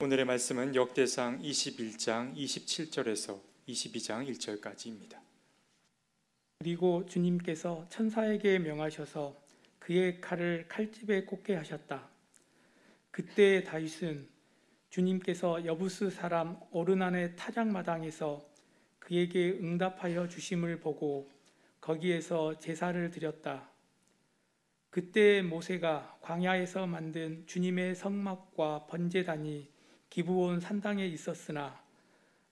오늘의 말씀은 역대상 21장 27절에서 22장 1절까지입니다. 그리고 주님께서 천사에게 명하셔서 그의 칼을 칼집에 꽂게 하셨다. 그때 다윗은 주님께서 여부스 사람 오르난의 타작마당에서 그에게 응답하여 주심을 보고 거기에서 제사를 드렸다. 그때 모세가 광야에서 만든 주님의 성막과 번제단이 기부온 산당에 있었으나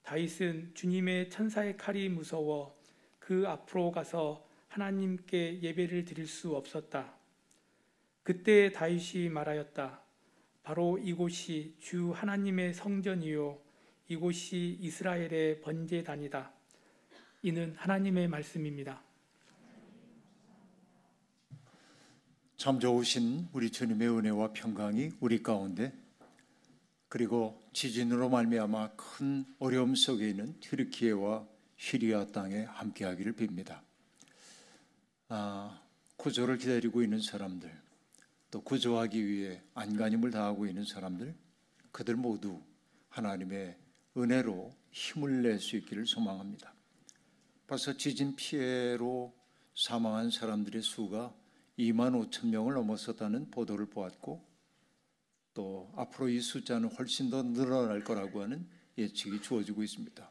다윗은 주님의 천사의 칼이 무서워 그 앞으로 가서 하나님께 예배를 드릴 수 없었다. 그때 다윗이 말하였다. 바로 이곳이 주 하나님의 성전이요 이곳이 이스라엘의 번제단이다. 이는 하나님의 말씀입니다. 참 좋으신 우리 주님의 은혜와 평강이 우리 가운데 그리고 지진으로 말미암아 큰 어려움 속에 있는 튀르키예와 시리아 땅에 함께하기를 빕니다. 아, 구조를 기다리고 있는 사람들, 또 구조하기 위해 안간힘을 다하고 있는 사람들, 그들 모두 하나님의 은혜로 힘을 낼 수 있기를 소망합니다. 벌써 지진 피해로 사망한 사람들의 수가 2만 5천 명을 넘어섰다는 보도를 보았고 또 앞으로 이 숫자는 훨씬 더 늘어날 거라고 하는 예측이 주어지고 있습니다.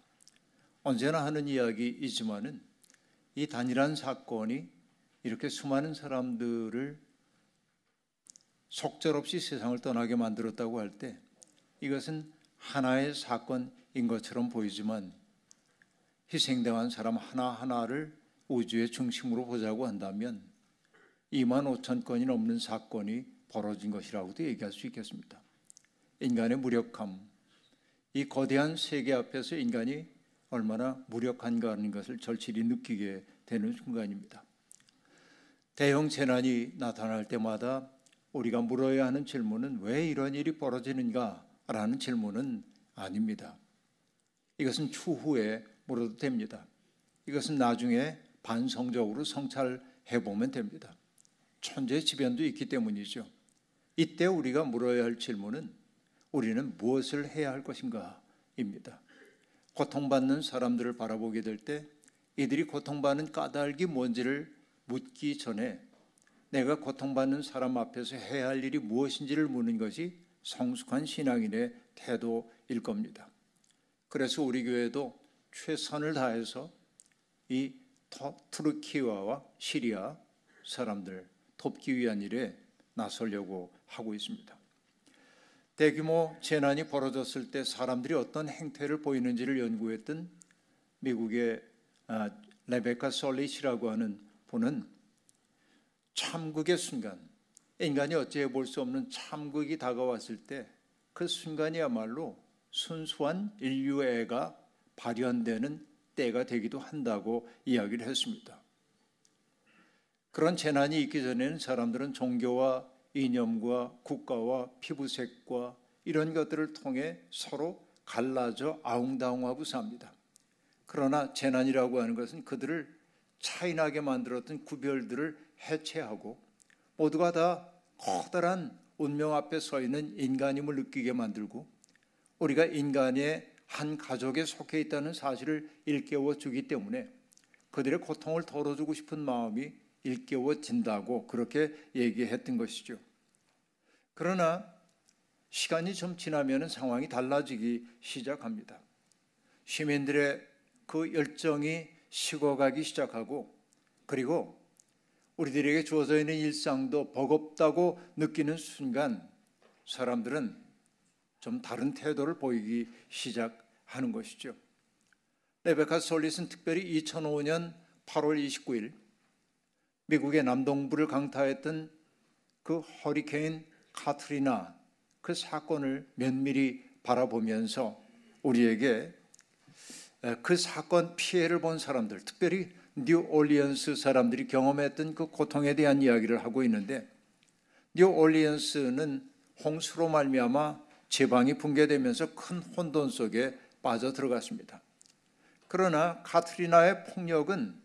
언제나 하는 이야기이지만은 이 단일한 사건이 이렇게 수많은 사람들을 속절없이 세상을 떠나게 만들었다고 할 때 이것은 하나의 사건인 것처럼 보이지만 희생당한 사람 하나하나를 우주의 중심으로 보자고 한다면 2만 5천 건이 넘는 사건이 벌어진 것이라고도 얘기할 수 있겠습니다. 인간의 무력함, 이 거대한 세계 앞에서 인간이 얼마나 무력한가 하는 것을 절실히 느끼게 되는 순간입니다. 대형 재난이 나타날 때마다 우리가 물어야 하는 질문은 왜 이런 일이 벌어지는가 라는 질문은 아닙니다. 이것은 추후에 물어도 됩니다. 이것은 나중에 반성적으로 성찰해 보면 됩니다. 천재 지변도 있기 때문이죠. 이때 우리가 물어야 할 질문은 우리는 무엇을 해야 할 것인가입니다. 고통받는 사람들을 바라보게 될 때 이들이 고통받는 까닭이 뭔지를 묻기 전에 내가 고통받는 사람 앞에서 해야 할 일이 무엇인지를 묻는 것이 성숙한 신앙인의 태도일 겁니다. 그래서 우리 교회도 최선을 다해서 이 투르키와와 시리아 사람들 돕기 위한 일에 나서려고 하고 있습니다. 대규모 재난이 벌어졌을 때 사람들이 어떤 행태를 보이는지를 연구했던 미국의 아, 레베카 솔리시라고 하는 분은 참극의 순간, 인간이 어찌해 볼 수 없는 참극이 다가왔을 때 그 순간이야말로 순수한 인류애가 발현되는 때가 되기도 한다고 이야기를 했습니다. 그런 재난이 있기 전에는 사람들은 종교와 이념과 국가와 피부색과 이런 것들을 통해 서로 갈라져 아웅다웅하고 삽니다. 그러나 재난이라고 하는 것은 그들을 차이나게 만들었던 구별들을 해체하고 모두가 다 커다란 운명 앞에 서 있는 인간임을 느끼게 만들고 우리가 인간의 한 가족에 속해 있다는 사실을 일깨워 주기 때문에 그들의 고통을 덜어주고 싶은 마음이 일깨워진다고 그렇게 얘기했던 것이죠. 그러나 시간이 좀 지나면 상황이 달라지기 시작합니다. 시민들의 그 열정이 식어가기 시작하고 그리고 우리들에게 주어져 있는 일상도 버겁다고 느끼는 순간 사람들은 좀 다른 태도를 보이기 시작하는 것이죠. 레베카 솔릿은 특별히 2005년 8월 29일 미국의 남동부를 강타했던 그 허리케인 카트리나 그 사건을 면밀히 바라보면서 우리에게 그 사건 피해를 본 사람들, 특별히 뉴올리언스 사람들이 경험했던 그 고통에 대한 이야기를 하고 있는데 뉴올리언스는 홍수로 말미암아 지방이 붕괴되면서 큰 혼돈 속에 빠져 들어갔습니다. 그러나 카트리나의 폭력은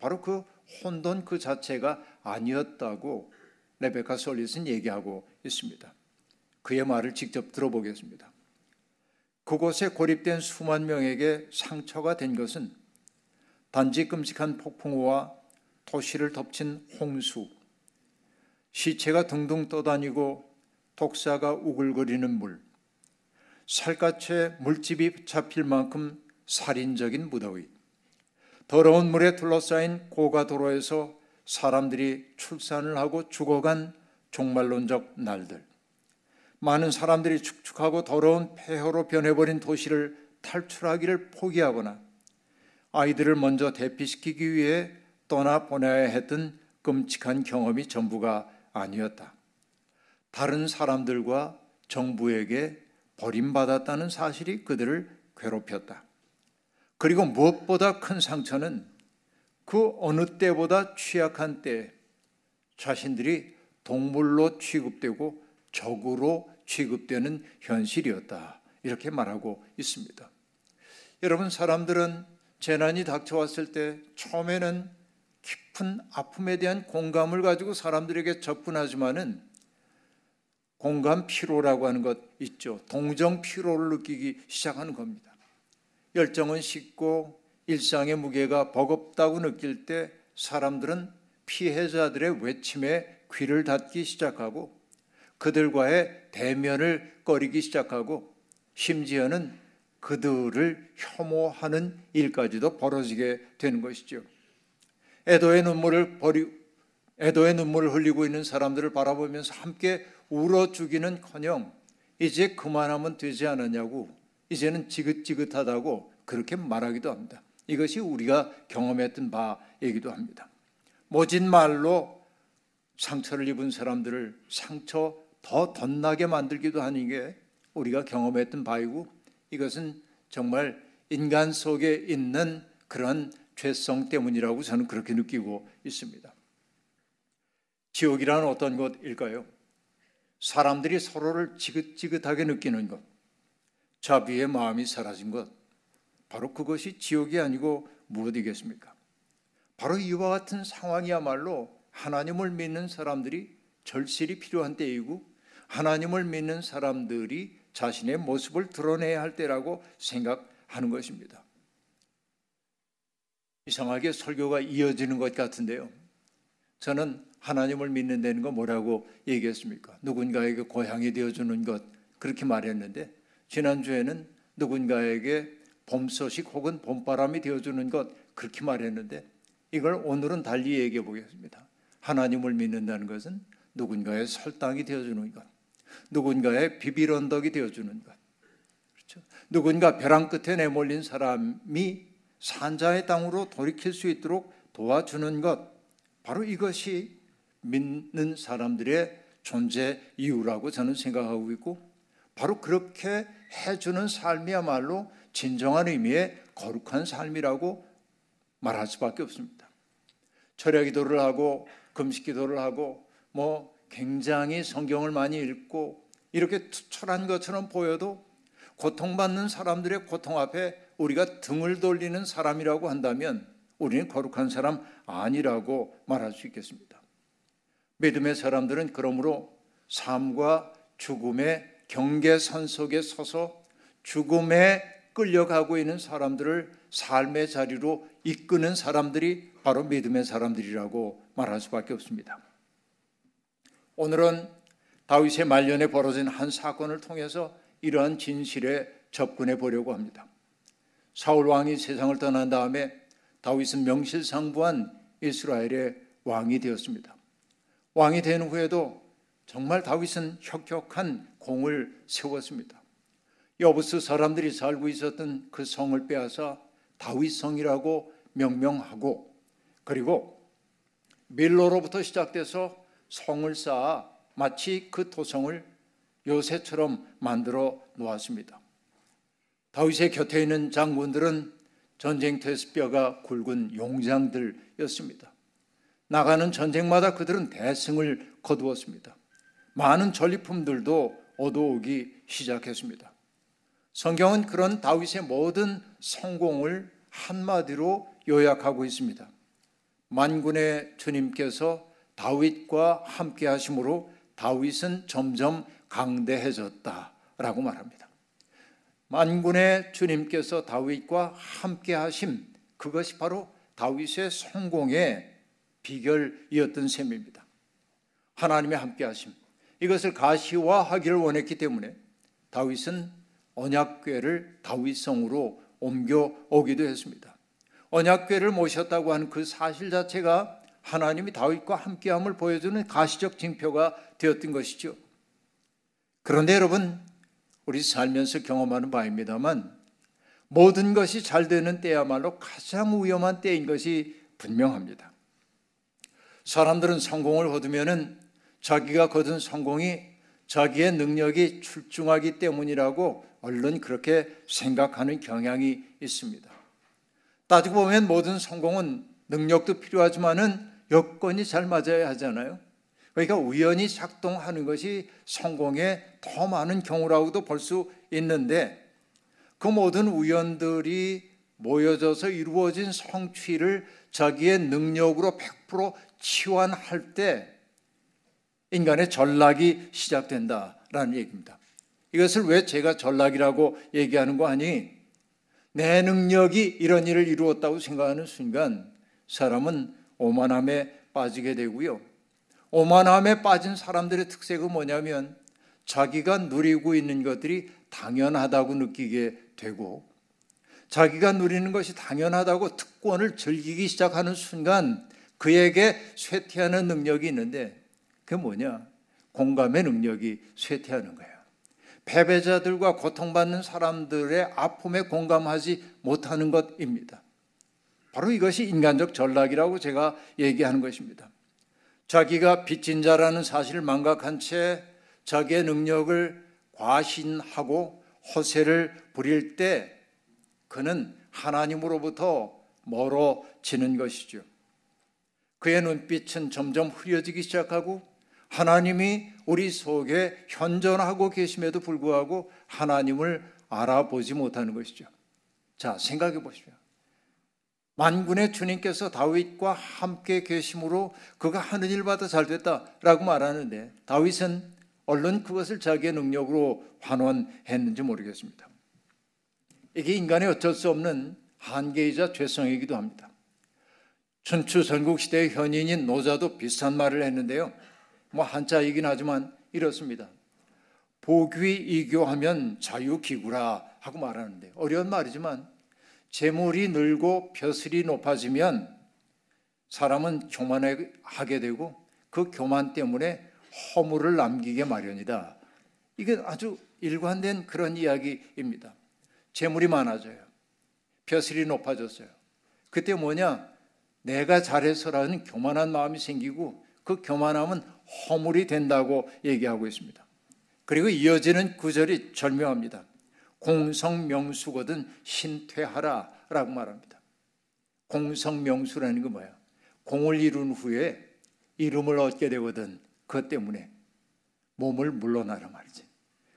바로 그 혼돈 그 자체가 아니었다고 레베카 솔릿은 얘기하고 있습니다. 그의 말을 직접 들어보겠습니다. 그곳에 고립된 수만 명에게 상처가 된 것은 단지 끔찍한 폭풍우와 도시를 덮친 홍수, 시체가 둥둥 떠다니고 독사가 우글거리는 물, 살갗에 물집이 잡힐 만큼 살인적인 무더위, 더러운 물에 둘러싸인 고가도로에서 사람들이 출산을 하고 죽어간 종말론적 날들, 많은 사람들이 축축하고 더러운 폐허로 변해버린 도시를 탈출하기를 포기하거나 아이들을 먼저 대피시키기 위해 떠나 보내야 했던 끔찍한 경험이 전부가 아니었다. 다른 사람들과 정부에게 버림받았다는 사실이 그들을 괴롭혔다. 그리고 무엇보다 큰 상처는 그 어느 때보다 취약한 때 자신들이 동물로 취급되고 적으로 취급되는 현실이었다. 이렇게 말하고 있습니다. 여러분, 사람들은 재난이 닥쳐왔을 때 처음에는 깊은 아픔에 대한 공감을 가지고 사람들에게 접근하지만은 공감 피로라고 하는 것 있죠. 동정 피로를 느끼기 시작하는 겁니다. 열정은 식고 일상의 무게가 버겁다고 느낄 때 사람들은 피해자들의 외침에 귀를 닫기 시작하고 그들과의 대면을 꺼리기 시작하고 심지어는 그들을 혐오하는 일까지도 벌어지게 되는 것이죠. 애도의 눈물을 버리 애도의 눈물을 흘리고 있는 사람들을 바라보면서 함께 울어 주기는커녕 이제 그만하면 되지 않았냐고 이제는 지긋지긋하다고 그렇게 말하기도 합니다. 이것이 우리가 경험했던 바이기도 합니다. 모진 말로 상처를 입은 사람들을 상처 더 덧나게 만들기도 하는 게 우리가 경험했던 바이고 이것은 정말 인간 속에 있는 그런 죄성 때문이라고 저는 그렇게 느끼고 있습니다. 지옥이란 어떤 것일까요? 사람들이 서로를 지긋지긋하게 느끼는 것, 자비의 마음이 사라진 것, 바로 그것이 지옥이 아니고 무엇이겠습니까? 바로 이와 같은 상황이야말로 하나님을 믿는 사람들이 절실히 필요한 때이고 하나님을 믿는 사람들이 자신의 모습을 드러내야 할 때라고 생각하는 것입니다. 이상하게 설교가 이어지는 것 같은데요. 저는 하나님을 믿는 데는 거 뭐라고 얘기했습니까? 누군가에게 고향이 되어주는 것 그렇게 말했는데 지난주에는 누군가에게 봄 소식 혹은 봄바람이 되어주는 것 그렇게 말했는데 이걸 오늘은 달리 얘기해 보겠습니다. 하나님을 믿는다는 것은 누군가의 설당이 되어주는 것, 누군가의 비빌 언덕이 되어주는 것, 그렇죠? 누군가 벼랑 끝에 내몰린 사람이 산자의 땅으로 돌이킬 수 있도록 도와주는 것, 바로 이것이 믿는 사람들의 존재 이유라고 저는 생각하고 있고, 바로 그렇게 해주는 삶이야말로 진정한 의미의 거룩한 삶이라고 말할 수밖에 없습니다. 철야 기도를 하고 금식 기도를 하고 뭐 굉장히 성경을 많이 읽고 이렇게 투철한 것처럼 보여도 고통받는 사람들의 고통 앞에 우리가 등을 돌리는 사람이라고 한다면 우리는 거룩한 사람 아니라고 말할 수 있겠습니다. 믿음의 사람들은 그러므로 삶과 죽음의 경계선 속에 서서 죽음에 끌려가고 있는 사람들을 삶의 자리로 이끄는 사람들이 바로 믿음의 사람들이라고 말할 수밖에 없습니다. 오늘은 다윗의 말년에 벌어진 한 사건을 통해서 이러한 진실에 접근해 보려고 합니다. 사울 왕이 세상을 떠난 다음에 다윗은 명실상부한 이스라엘의 왕이 되었습니다. 왕이 된 후에도 정말 다윗은 혁혁한 공을 세웠습니다. 여부스 사람들이 살고 있었던 그 성을 빼앗아 다윗 성이라고 명명하고 그리고 밀로로부터 시작돼서 성을 쌓아 마치 그 토성을 요새처럼 만들어 놓았습니다. 다윗의 곁에 있는 장군들은 전쟁터에서 뼈가 굵은 용장들이었습니다. 나가는 전쟁마다 그들은 대승을 거두었습니다. 많은 전리품들도 얻어오기 시작했습니다. 성경은 그런 다윗의 모든 성공을 한마디로 요약하고 있습니다. 만군의 주님께서 다윗과 함께 하심으로 다윗은 점점 강대해졌다라고 말합니다. 만군의 주님께서 다윗과 함께 하심 그것이 바로 다윗의 성공의 비결이었던 셈입니다. 하나님의 함께 하심 이것을 가시화하기를 원했기 때문에 다윗은 언약궤를 다윗성으로 옮겨 오기도 했습니다. 언약궤를 모셨다고 하는 그 사실 자체가 하나님이 다윗과 함께함을 보여주는 가시적 징표가 되었던 것이죠. 그런데 여러분, 우리 살면서 경험하는 바입니다만 모든 것이 잘 되는 때야말로 가장 위험한 때인 것이 분명합니다. 사람들은 성공을 거두면은 자기가 거둔 성공이 자기의 능력이 출중하기 때문이라고 얼른 그렇게 생각하는 경향이 있습니다. 따지고 보면 모든 성공은 능력도 필요하지만은 여건이 잘 맞아야 하잖아요. 그러니까 우연히 작동하는 것이 성공의 더 많은 경우라고도 볼 수 있는데 그 모든 우연들이 모여져서 이루어진 성취를 자기의 능력으로 100% 치환할 때 인간의 전락이 시작된다라는 얘기입니다. 이것을 왜 제가 전락이라고 얘기하는 거 아니? 내 능력이 이런 일을 이루었다고 생각하는 순간 사람은 오만함에 빠지게 되고요. 오만함에 빠진 사람들의 특색은 뭐냐면 자기가 누리고 있는 것들이 당연하다고 느끼게 되고 자기가 누리는 것이 당연하다고 특권을 즐기기 시작하는 순간 그에게 쇠퇴하는 능력이 있는데 그게 뭐냐? 공감의 능력이 쇠퇴하는 거예요. 패배자들과 고통받는 사람들의 아픔에 공감하지 못하는 것입니다. 바로 이것이 인간적 전락이라고 제가 얘기하는 것입니다. 자기가 빚진 자라는 사실을 망각한 채 자기의 능력을 과신하고 허세를 부릴 때 그는 하나님으로부터 멀어지는 것이죠. 그의 눈빛은 점점 흐려지기 시작하고 하나님이 우리 속에 현존하고 계심에도 불구하고 하나님을 알아보지 못하는 것이죠. 자, 생각해 보십시오. 만군의 주님께서 다윗과 함께 계심으로 그가 하는 일마다 잘 됐다라고 말하는데 다윗은 얼른 그것을 자기의 능력으로 환원했는지 모르겠습니다. 이게 인간의 어쩔 수 없는 한계이자 죄성이기도 합니다. 춘추 전국 시대의 현인인 노자도 비슷한 말을 했는데요. 뭐 한자이긴 하지만 이렇습니다. 복위 이교하면 자유기구라 하고 말하는데 어려운 말이지만 재물이 늘고 벼슬이 높아지면 사람은 교만하게 되고 그 교만 때문에 허물을 남기게 마련이다. 이게 아주 일관된 그런 이야기입니다. 재물이 많아져요. 벼슬이 높아졌어요. 그때 뭐냐? 내가 잘해서라는 교만한 마음이 생기고 그 교만함은 허물이 된다고 얘기하고 있습니다. 그리고 이어지는 구절이 절묘합니다. 공성명수거든 신퇴하라 라고 말합니다. 공성명수라는 게 뭐야? 공을 이룬 후에 이름을 얻게 되거든 그것 때문에 몸을 물러나라 말이지.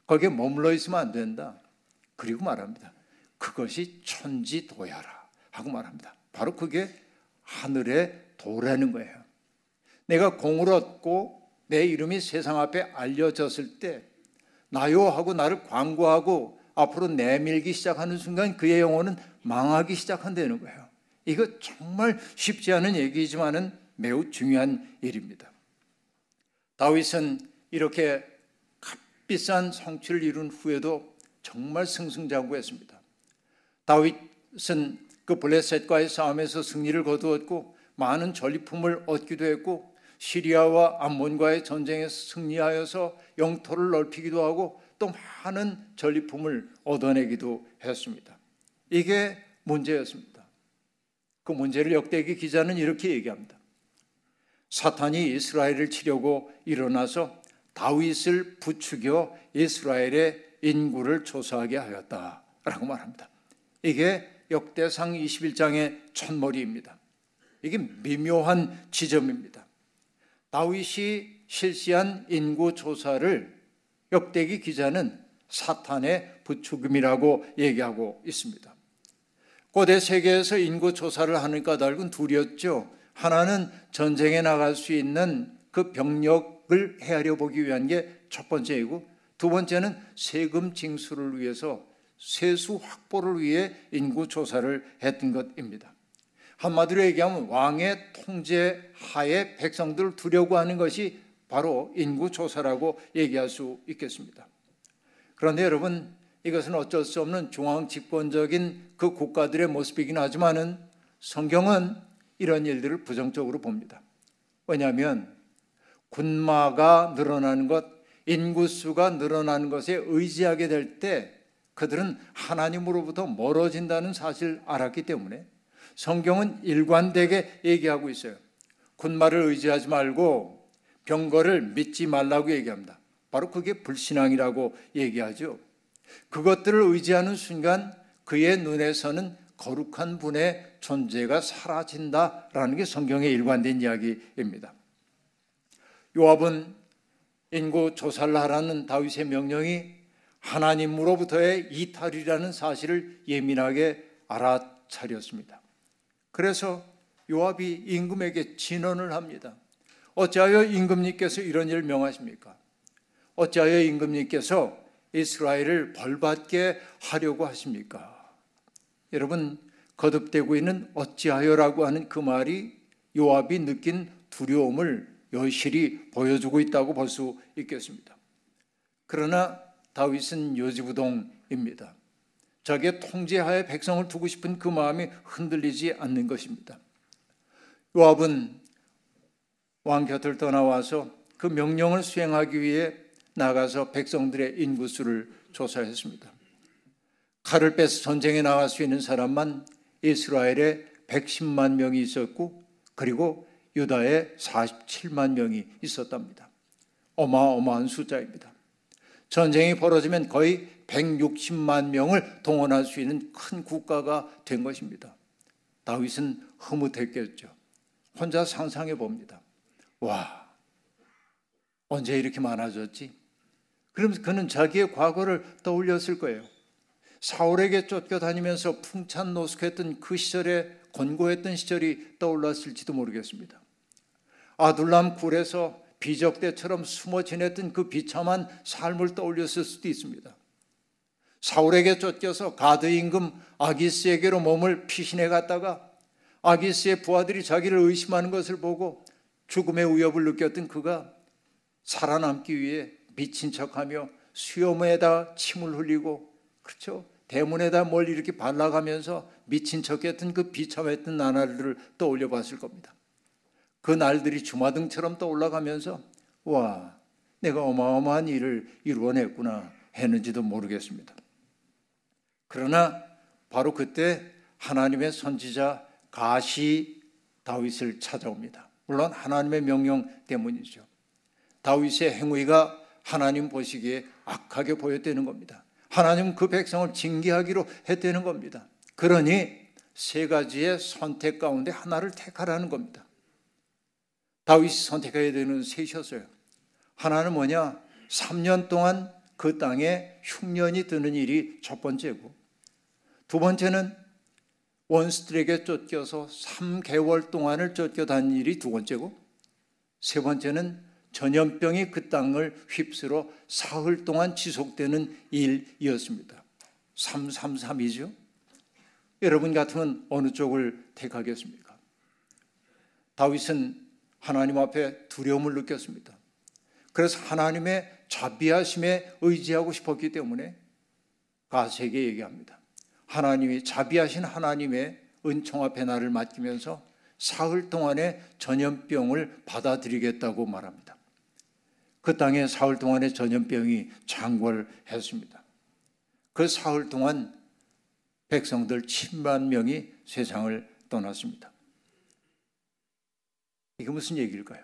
거기에 머물러 있으면 안 된다. 그리고 말합니다. 그것이 천지도야라 하고 말합니다. 바로 그게 하늘의 도라는 거예요. 내가 공을 얻고 내 이름이 세상 앞에 알려졌을 때 나요 하고 나를 광고하고 앞으로 내밀기 시작하는 순간 그의 영혼은 망하기 시작한다는 거예요. 이거 정말 쉽지 않은 얘기지만은 매우 중요한 일입니다. 다윗은 이렇게 값비싼 성취를 이룬 후에도 정말 승승장구했습니다. 다윗은 그 블레셋과의 싸움에서 승리를 거두었고 많은 전리품을 얻기도 했고 시리아와 암몬과의 전쟁에서 승리하여서 영토를 넓히기도 하고 또 많은 전리품을 얻어내기도 했습니다. 이게 문제였습니다. 그 문제를 역대기 기자는 이렇게 얘기합니다. 사탄이 이스라엘을 치려고 일어나서 다윗을 부추겨 이스라엘의 인구를 조사하게 하였다라고 말합니다. 이게 역대상 21장의 첫머리입니다. 이게 미묘한 지점입니다. 다윗이 실시한 인구 조사를 역대기 기자는 사탄의 부추김이라고 얘기하고 있습니다. 고대 세계에서 인구 조사를 하는 까닭은 둘이었죠. 하나는 전쟁에 나갈 수 있는 그 병력을 헤아려 보기 위한 게 첫 번째이고 두 번째는 세금 징수를 위해서 세수 확보를 위해 인구 조사를 했던 것입니다. 한마디로 얘기하면 왕의 통제 하에 백성들을 두려고 하는 것이 바로 인구 조사라고 얘기할 수 있겠습니다. 그런데 여러분 이것은 어쩔 수 없는 중앙 집권적인 그 국가들의 모습이긴 하지만은 성경은 이런 일들을 부정적으로 봅니다. 왜냐하면 군마가 늘어나는 것, 인구수가 늘어나는 것에 의지하게 될 때 그들은 하나님으로부터 멀어진다는 사실을 알았기 때문에 성경은 일관되게 얘기하고 있어요. 군마를 의지하지 말고 병거를 믿지 말라고 얘기합니다. 바로 그게 불신앙이라고 얘기하죠. 그것들을 의지하는 순간 그의 눈에서는 거룩한 분의 존재가 사라진다라는 게 성경의 일관된 이야기입니다. 요압은 인구 조사를 하라는 다윗의 명령이 하나님으로부터의 이탈이라는 사실을 예민하게 알아차렸습니다. 그래서 요압이 임금에게 진언을 합니다. 어찌하여 임금님께서 이런 일을 명하십니까? 어찌하여 임금님께서 이스라엘을 벌받게 하려고 하십니까? 여러분 거듭되고 있는 어찌하여라고 하는 그 말이 요압이 느낀 두려움을 여실히 보여주고 있다고 볼 수 있겠습니다. 그러나 다윗은 요지부동입니다. 자기의 통제하에 백성을 두고 싶은 그 마음이 흔들리지 않는 것입니다. 요압은 왕 곁을 떠나와서 그 명령을 수행하기 위해 나가서 백성들의 인구수를 조사했습니다. 칼을 빼서 전쟁에 나갈 수 있는 사람만 이스라엘에 110만 명이 있었고 그리고 유다에 47만 명이 있었답니다. 어마어마한 숫자입니다. 전쟁이 벌어지면 거의 160만 명을 동원할 수 있는 큰 국가가 된 것입니다. 다윗은 흐뭇했겠죠. 혼자 상상해 봅니다. 와, 언제 이렇게 많아졌지? 그러면서 그는 자기의 과거를 떠올렸을 거예요. 사울에게 쫓겨다니면서 풍찬 노숙했던 그 시절에 권고했던 시절이 떠올랐을지도 모르겠습니다. 아둘람 굴에서 비적대처럼 숨어 지냈던 그 비참한 삶을 떠올렸을 수도 있습니다. 사울에게 쫓겨서 가드 임금 아기스에게로 몸을 피신해 갔다가 아기스의 부하들이 자기를 의심하는 것을 보고 죽음의 위협을 느꼈던 그가 살아남기 위해 미친 척하며 수염에다 침을 흘리고 그렇죠. 대문에다 뭘 이렇게 발라가면서 미친 척했던 그 비참했던 나날들을 떠올려 봤을 겁니다. 그 날들이 주마등처럼 떠올라가면서 와 내가 어마어마한 일을 이루어냈구나 했는지도 모르겠습니다. 그러나 바로 그때 하나님의 선지자 가시 다윗을 찾아옵니다. 물론 하나님의 명령 때문이죠. 다윗의 행위가 하나님 보시기에 악하게 보였다는 겁니다. 하나님 그 백성을 징계하기로 했다는 겁니다. 그러니 세 가지의 선택 가운데 하나를 택하라는 겁니다. 다윗이 선택해야 되는 셋이었어요. 하나는 뭐냐? 3년 동안 그 땅에 흉년이 드는 일이 첫 번째고, 두 번째는 원수들에게 쫓겨서 3개월 동안을 쫓겨다닌 일이 두 번째고, 세 번째는 전염병이 그 땅을 휩쓸어 사흘 동안 지속되는 일이었습니다. 333이죠? 여러분 같으면 어느 쪽을 택하겠습니까? 다윗은 하나님 앞에 두려움을 느꼈습니다. 그래서 하나님의 자비하심에 의지하고 싶었기 때문에 가세에게 얘기합니다. 하나님이 자비하신 하나님의 은총 앞에 나를 맡기면서 사흘 동안의 전염병을 받아들이겠다고 말합니다. 그 땅에 사흘 동안의 전염병이 창궐했습니다. 그 사흘 동안 백성들 7만 명이 세상을 떠났습니다. 이게 무슨 얘기일까요?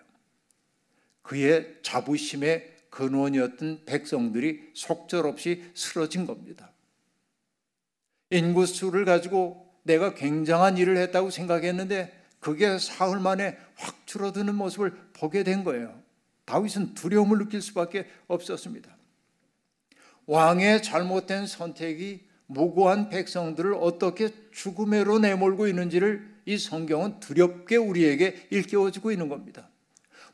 그의 자부심의 근원이었던 백성들이 속절없이 쓰러진 겁니다. 인구수를 가지고 내가 굉장한 일을 했다고 생각했는데 그게 사흘 만에 확 줄어드는 모습을 보게 된 거예요. 다윗은 두려움을 느낄 수밖에 없었습니다. 왕의 잘못된 선택이 무고한 백성들을 어떻게 죽음으로 내몰고 있는지를 이 성경은 두렵게 우리에게 일깨워주고 있는 겁니다.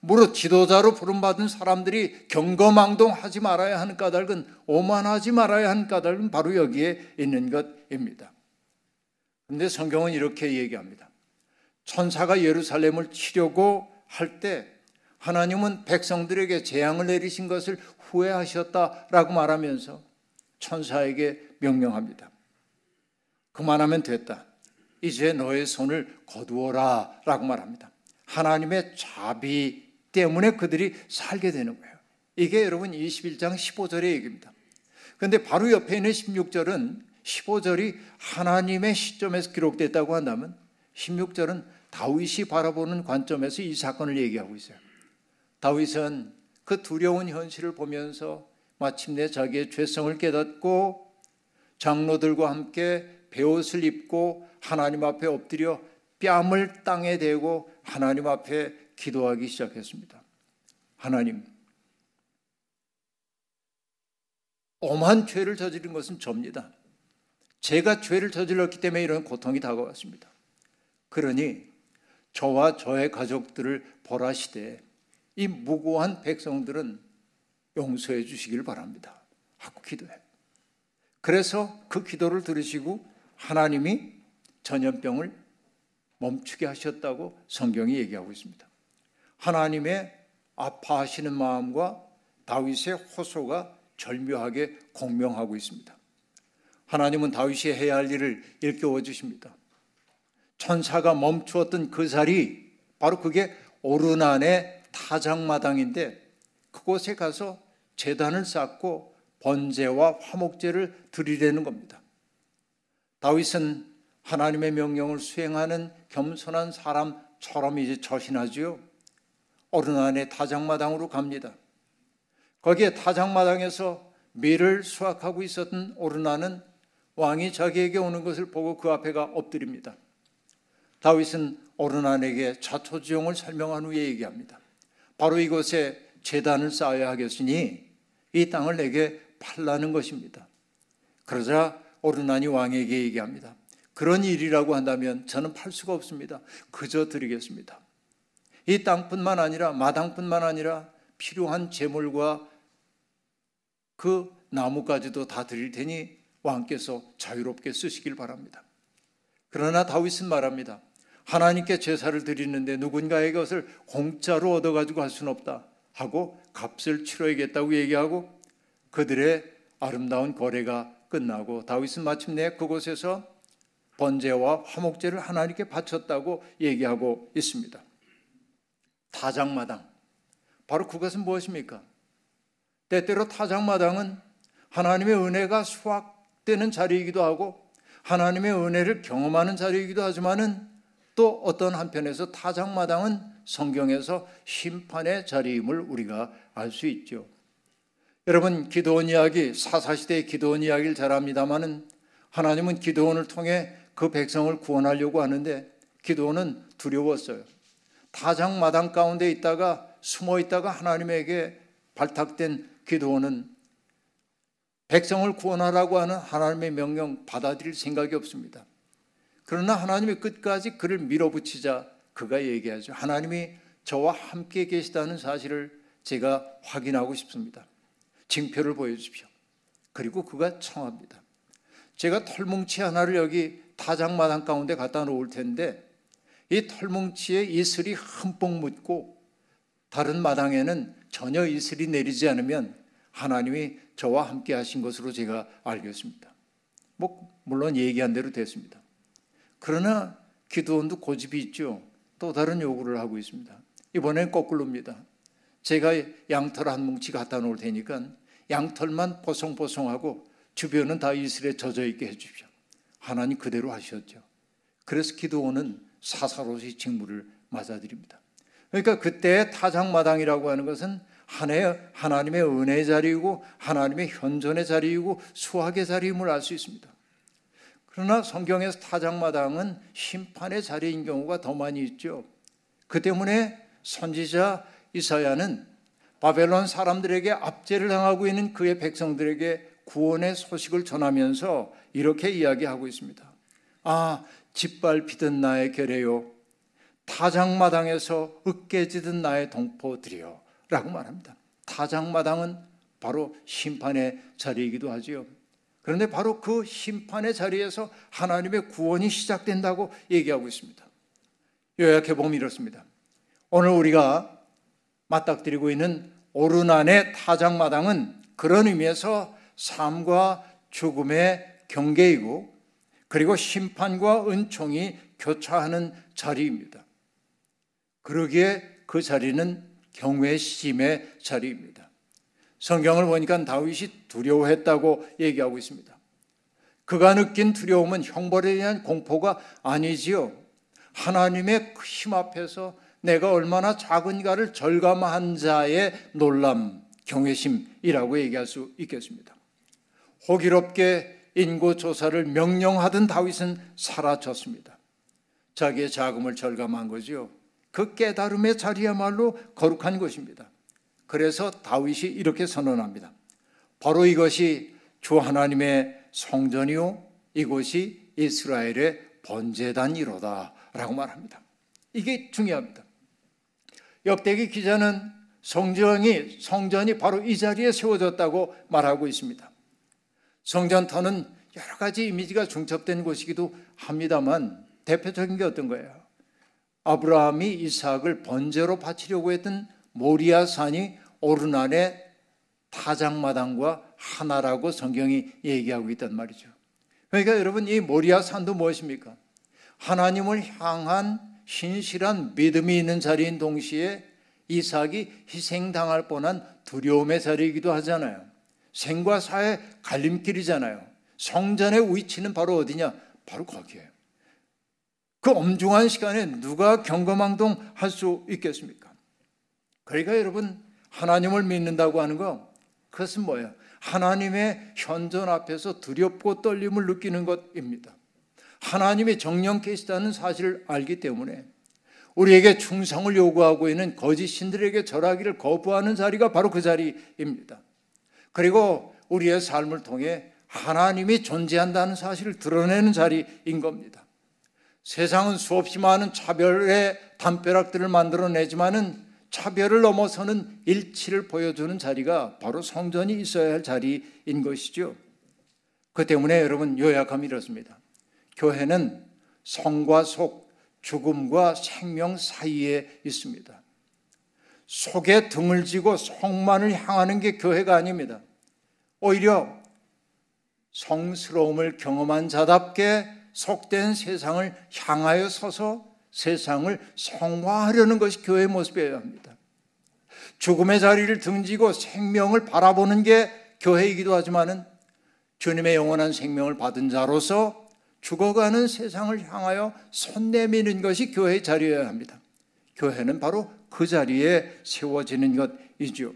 무릇 지도자로 부름받은 사람들이 경거망동하지 말아야 하는 까닭은 오만하지 말아야 하는 까닭은 바로 여기에 있는 것입니다. 그런데 성경은 이렇게 얘기합니다. 천사가 예루살렘을 치려고 할 때 하나님은 백성들에게 재앙을 내리신 것을 후회하셨다라고 말하면서 천사에게 명령합니다. 그만하면 됐다. 이제 너의 손을 거두어라 라고 말합니다. 하나님의 자비 때문에 그들이 살게 되는 거예요. 이게 여러분 21장 15절의 얘기입니다. 그런데 바로 옆에 있는 16절은 15절이 하나님의 시점에서 기록됐다고 한다면 16절은 다윗이 바라보는 관점에서 이 사건을 얘기하고 있어요. 다윗은 그 두려운 현실을 보면서 마침내 자기의 죄성을 깨닫고 장로들과 함께 베옷을 입고 하나님 앞에 엎드려 뺨을 땅에 대고 하나님 앞에 기도하기 시작했습니다. 하나님, 엄한 죄를 저지른 것은 접니다. 제가 죄를 저질렀기 때문에 이런 고통이 다가왔습니다. 그러니 저와 저의 가족들을 벌하시되 이 무고한 백성들은 용서해 주시길 바랍니다. 하고 기도해. 그래서 그 기도를 들으시고 하나님이 전염병을 멈추게 하셨다고 성경이 얘기하고 있습니다. 하나님의 아파하시는 마음과 다윗의 호소가 절묘하게 공명하고 있습니다. 하나님은 다윗이 해야 할 일을 일깨워 주십니다. 천사가 멈추었던 그 자리 바로 그게 오르난의 타작마당인데 그곳에 가서 재단을 쌓고 번제와 화목제를 드리려는 겁니다. 다윗은 하나님의 명령을 수행하는 겸손한 사람처럼 이제 처신하지요. 어른안의 타작마당으로 갑니다. 거기에 타작마당에서 밀을 수확하고 있었던 오르나는 왕이 자기에게 오는 것을 보고 그 앞에가 엎드립니다. 다윗은 오르난에게 자초지용을 설명한 후에 얘기합니다. 바로 이곳에 재단을 쌓아야 하겠으니 이 땅을 내게 팔라는 것입니다. 그러자 오르난이 왕에게 얘기합니다. 그런 일이라고 한다면 저는 팔 수가 없습니다. 그저 드리겠습니다. 이 땅뿐만 아니라 마당뿐만 아니라 필요한 재물과 그 나무까지도 다 드릴 테니 왕께서 자유롭게 쓰시길 바랍니다. 그러나 다윗은 말합니다. 하나님께 제사를 드리는데 누군가의 것을 공짜로 얻어가지고 할 수는 없다 하고 값을 치러야겠다고 얘기하고 그들의 아름다운 거래가 끝나고 다윗은 마침내 그곳에서 번제와 화목제를 하나님께 바쳤다고 얘기하고 있습니다. 타작마당. 바로 그것은 무엇입니까? 때때로 타작마당은 하나님의 은혜가 수확되는 자리이기도 하고 하나님의 은혜를 경험하는 자리이기도 하지만은 또 어떤 한편에서 타작마당은 성경에서 심판의 자리임을 우리가 알 수 있죠. 여러분 기도원 이야기 사사시대의 기도원 이야기를 잘 압니다마는 하나님은 기도원을 통해 그 백성을 구원하려고 하는데 기도원은 두려웠어요. 타작마당 가운데 있다가 숨어 있다가 하나님에게 발탁된 기도원은 백성을 구원하라고 하는 하나님의 명령 받아들일 생각이 없습니다. 그러나 하나님이 끝까지 그를 밀어붙이자 그가 얘기하죠. 하나님이 저와 함께 계시다는 사실을 제가 확인하고 싶습니다. 징표를 보여주십시오. 그리고 그가 청합니다. 제가 털뭉치 하나를 여기 타작마당 가운데 갖다 놓을 텐데 이 털뭉치에 이슬이 흠뻑 묻고 다른 마당에는 전혀 이슬이 내리지 않으면 하나님이 저와 함께 하신 것으로 제가 알겠습니다. 뭐 물론 얘기한 대로 됐습니다. 그러나 기도원도 고집이 있죠. 또 다른 요구를 하고 있습니다. 이번엔 거꾸로입니다. 제가 양털 한 뭉치 갖다 놓을 테니까 양털만 보송보송하고 주변은 다 이슬에 젖어 있게 해주십시오. 하나님 그대로 하셨죠. 그래서 기도원은 사사로이 직무를 맞아들입니다. 그러니까 그때 타작마당이라고 하는 것은 하나의 하나님의 은혜 자리이고 하나님의 현존의 자리이고 수학의 자리임을 알 수 있습니다. 그러나 성경에서 타작마당은 심판의 자리인 경우가 더 많이 있죠. 그 때문에 선지자 이사야는 바벨론 사람들에게 압제를 당하고 있는 그의 백성들에게 구원의 소식을 전하면서 이렇게 이야기하고 있습니다. 아, 짓밟히던 나의 결례요. 타작마당에서 으깨지던 나의 동포들이여 라고 말합니다. 타작마당은 바로 심판의 자리이기도 하지요. 그런데 바로 그 심판의 자리에서 하나님의 구원이 시작된다고 얘기하고 있습니다. 요약해 보면 이렇습니다. 오늘 우리가 맞닥뜨리고 있는 오르난의 타작마당은 그런 의미에서 삶과 죽음의 경계이고 그리고 심판과 은총이 교차하는 자리입니다. 그러기에 그 자리는 경외 심의 자리입니다. 성경을 보니까 다윗이 두려워했다고 얘기하고 있습니다. 그가 느낀 두려움은 형벌에 대한 공포가 아니지요. 하나님의 힘 앞에서 내가 얼마나 작은가를 절감한 자의 놀람, 경외심이라고 얘기할 수 있겠습니다. 호기롭게 인고 조사를 명령하던 다윗은 사라졌습니다. 자기의 자금을 절감한 거지요. 그 깨달음의 자리야말로 거룩한 것입니다. 그래서 다윗이 이렇게 선언합니다. 바로 이것이 주 하나님의 성전이요 이곳이 이스라엘의 번제단이로다 라고 말합니다. 이게 중요합니다. 역대기 기자는 성전이 성전이 바로 이 자리에 세워졌다고 말하고 있습니다. 성전터는 여러 가지 이미지가 중첩된 곳이기도 합니다만 대표적인 게 어떤 거예요? 아브라함이 이삭을 번제로 바치려고 했던 모리아 산이 오르난의 타작마당과 하나라고 성경이 얘기하고 있단 말이죠. 그러니까 여러분 이 모리아 산도 무엇입니까? 하나님을 향한 신실한 믿음이 있는 자리인 동시에 이삭이 희생당할 뻔한 두려움의 자리이기도 하잖아요. 생과 사의 갈림길이잖아요. 성전의 위치는 바로 어디냐? 바로 거기에요. 그 엄중한 시간에 누가 경거망동 할 수 있겠습니까? 그러니까 여러분, 하나님을 믿는다고 하는 거, 그것은 뭐예요? 하나님의 현존 앞에서 두렵고 떨림을 느끼는 것입니다. 하나님이 정령 계시다는 사실을 알기 때문에 우리에게 충성을 요구하고 있는 거짓 신들에게 절하기를 거부하는 자리가 바로 그 자리입니다. 그리고 우리의 삶을 통해 하나님이 존재한다는 사실을 드러내는 자리인 겁니다. 세상은 수없이 많은 차별의 담벼락들을 만들어내지만은 차별을 넘어서는 일치를 보여주는 자리가 바로 성전이 있어야 할 자리인 것이죠. 그 때문에 여러분 요약하면 이렇습니다. 교회는 성과 속, 죽음과 생명 사이에 있습니다. 속에 등을 지고 성만을 향하는 게 교회가 아닙니다. 오히려 성스러움을 경험한 자답게 속된 세상을 향하여 서서 세상을 성화하려는 것이 교회의 모습이어야 합니다. 죽음의 자리를 등지고 생명을 바라보는 게 교회이기도 하지만은 주님의 영원한 생명을 받은 자로서 죽어가는 세상을 향하여 손 내미는 것이 교회의 자리여야 합니다. 교회는 바로 그 자리에 세워지는 것이죠.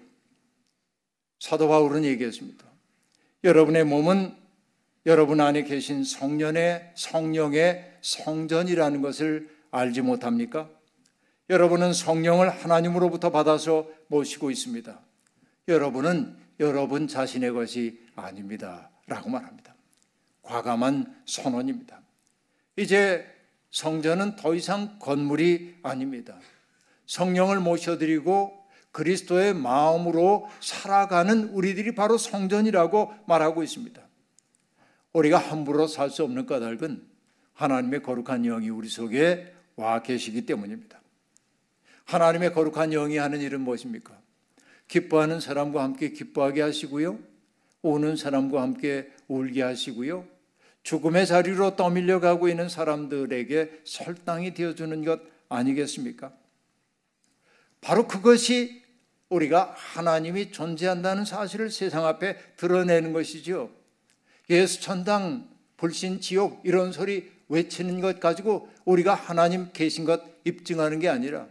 사도 바울은 얘기했습니다. 여러분의 몸은 여러분 안에 계신 성년의 성령의 성전이라는 것을 알지 못합니까? 여러분은 성령을 하나님으로부터 받아서 모시고 있습니다. 여러분은 여러분 자신의 것이 아닙니다. 라고 말합니다. 과감한 선언입니다. 이제 성전은 더 이상 건물이 아닙니다. 성령을 모셔드리고 그리스도의 마음으로 살아가는 우리들이 바로 성전이라고 말하고 있습니다. 우리가 함부로 살 수 없는 까닭은 하나님의 거룩한 영이 우리 속에 와 계시기 때문입니다. 하나님의 거룩한 영이 하는 일은 무엇입니까? 기뻐하는 사람과 함께 기뻐하게 하시고요. 우는 사람과 함께 울게 하시고요. 죽음의 자리로 떠밀려 가고 있는 사람들에게 설당이 되어주는 것 아니겠습니까? 바로 그것이 우리가 하나님이 존재한다는 사실을 세상 앞에 드러내는 것이죠. 예수 천당, 불신 지옥 이런 소리 외치는 것 가지고 우리가 하나님 계신 것 입증하는 게 아니라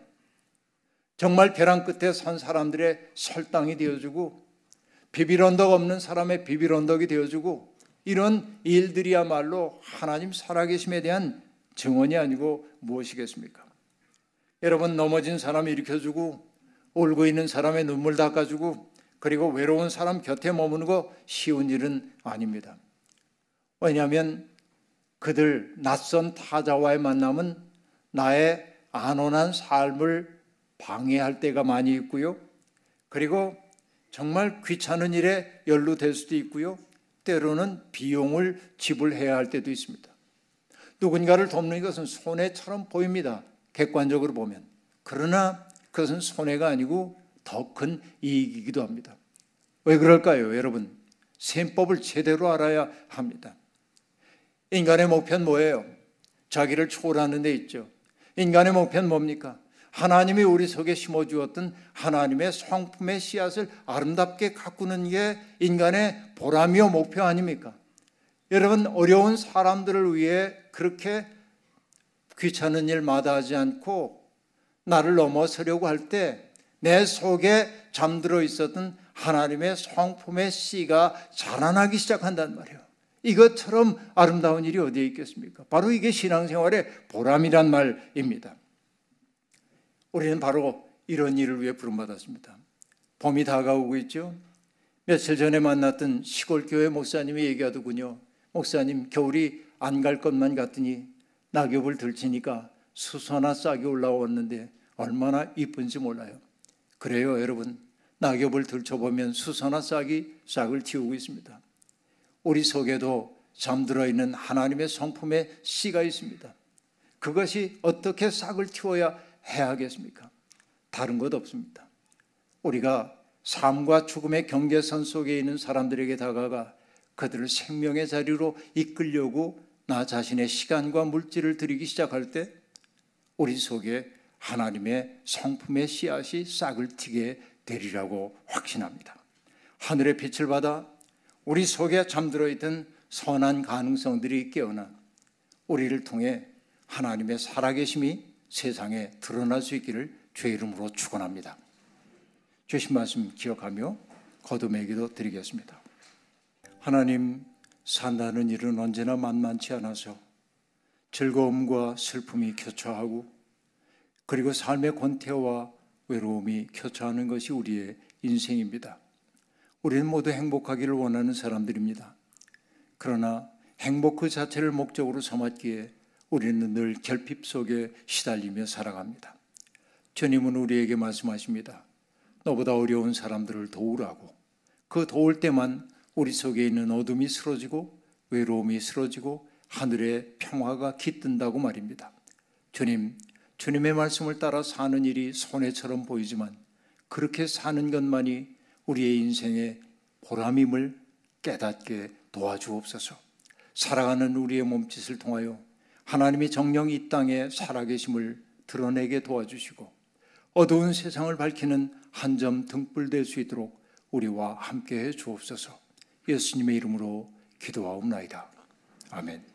정말 벼랑 끝에 선 사람들의 설당이 되어주고 비빌 언덕 없는 사람의 비빌 언덕이 되어주고 이런 일들이야말로 하나님 살아계심에 대한 증언이 아니고 무엇이겠습니까? 여러분 넘어진 사람 일으켜주고 울고 있는 사람의 눈물 닦아주고 그리고 외로운 사람 곁에 머무는 거 쉬운 일은 아닙니다. 왜냐하면 그들 낯선 타자와의 만남은 나의 안온한 삶을 방해할 때가 많이 있고요. 그리고 정말 귀찮은 일에 연루될 수도 있고요. 때로는 비용을 지불해야 할 때도 있습니다. 누군가를 돕는 것은 손해처럼 보입니다. 객관적으로 보면. 그러나 그것은 손해가 아니고 더 큰 이익이기도 합니다. 왜 그럴까요, 여러분? 셈법을 제대로 알아야 합니다. 인간의 목표는 뭐예요? 자기를 초월하는 데 있죠. 인간의 목표는 뭡니까? 하나님이 우리 속에 심어 주었던 하나님의 성품의 씨앗을 아름답게 가꾸는 게 인간의 보람이요 목표 아닙니까? 여러분 어려운 사람들을 위해 그렇게 귀찮은 일 마다하지 않고 나를 넘어서려고 할 때 내 속에 잠들어 있었던 하나님의 성품의 씨가 자라나기 시작한단 말이에요. 이것처럼 아름다운 일이 어디에 있겠습니까? 바로 이게 신앙생활의 보람이란 말입니다. 우리는 바로 이런 일을 위해 부름받았습니다. 봄이 다가오고 있죠. 며칠 전에 만났던 시골 교회 목사님이 얘기하더군요. 목사님 겨울이 안 갈 것만 같더니 낙엽을 들치니까 수소나 싹이 올라왔는데 얼마나 이쁜지 몰라요. 그래요, 여러분. 낙엽을 들춰보면 수소나 싹이 싹을 틔우고 있습니다. 우리 속에도 잠들어 있는 하나님의 성품의 씨가 있습니다. 그것이 어떻게 싹을 틔워야 해야겠습니까? 다른 것 없습니다. 우리가 삶과 죽음의 경계선 속에 있는 사람들에게 다가가 그들을 생명의 자리로 이끌려고 나 자신의 시간과 물질을 들이기 시작할 때 우리 속에 하나님의 성품의 씨앗이 싹을 튀게 되리라고 확신합니다. 하늘의 빛을 받아 우리 속에 잠들어 있던 선한 가능성들이 깨어나 우리를 통해 하나님의 살아계심이 세상에 드러날 수 있기를 주의 이름으로 축원합니다. 주신 말씀 기억하며 거듭의 기도 드리겠습니다. 하나님 산다는 일은 언제나 만만치 않아서 즐거움과 슬픔이 교차하고 그리고 삶의 권태와 외로움이 교차하는 것이 우리의 인생입니다. 우리는 모두 행복하기를 원하는 사람들입니다. 그러나 행복 그 자체를 목적으로 삼았기에 우리는 늘 결핍 속에 시달리며 살아갑니다. 주님은 우리에게 말씀하십니다. 너보다 어려운 사람들을 도우라고. 그 도울 때만 우리 속에 있는 어둠이 쓰러지고 외로움이 쓰러지고 하늘의 평화가 깃든다고 말입니다. 주님, 주님의 말씀을 따라 사는 일이 손해처럼 보이지만 그렇게 사는 것만이 우리의 인생의 보람임을 깨닫게 도와주옵소서. 살아가는 우리의 몸짓을 통하여 하나님의 정령이 이 땅에 살아계심을 드러내게 도와주시고 어두운 세상을 밝히는 한 점 등불 될 수 있도록 우리와 함께 해 주옵소서. 예수님의 이름으로 기도하옵나이다. 아멘.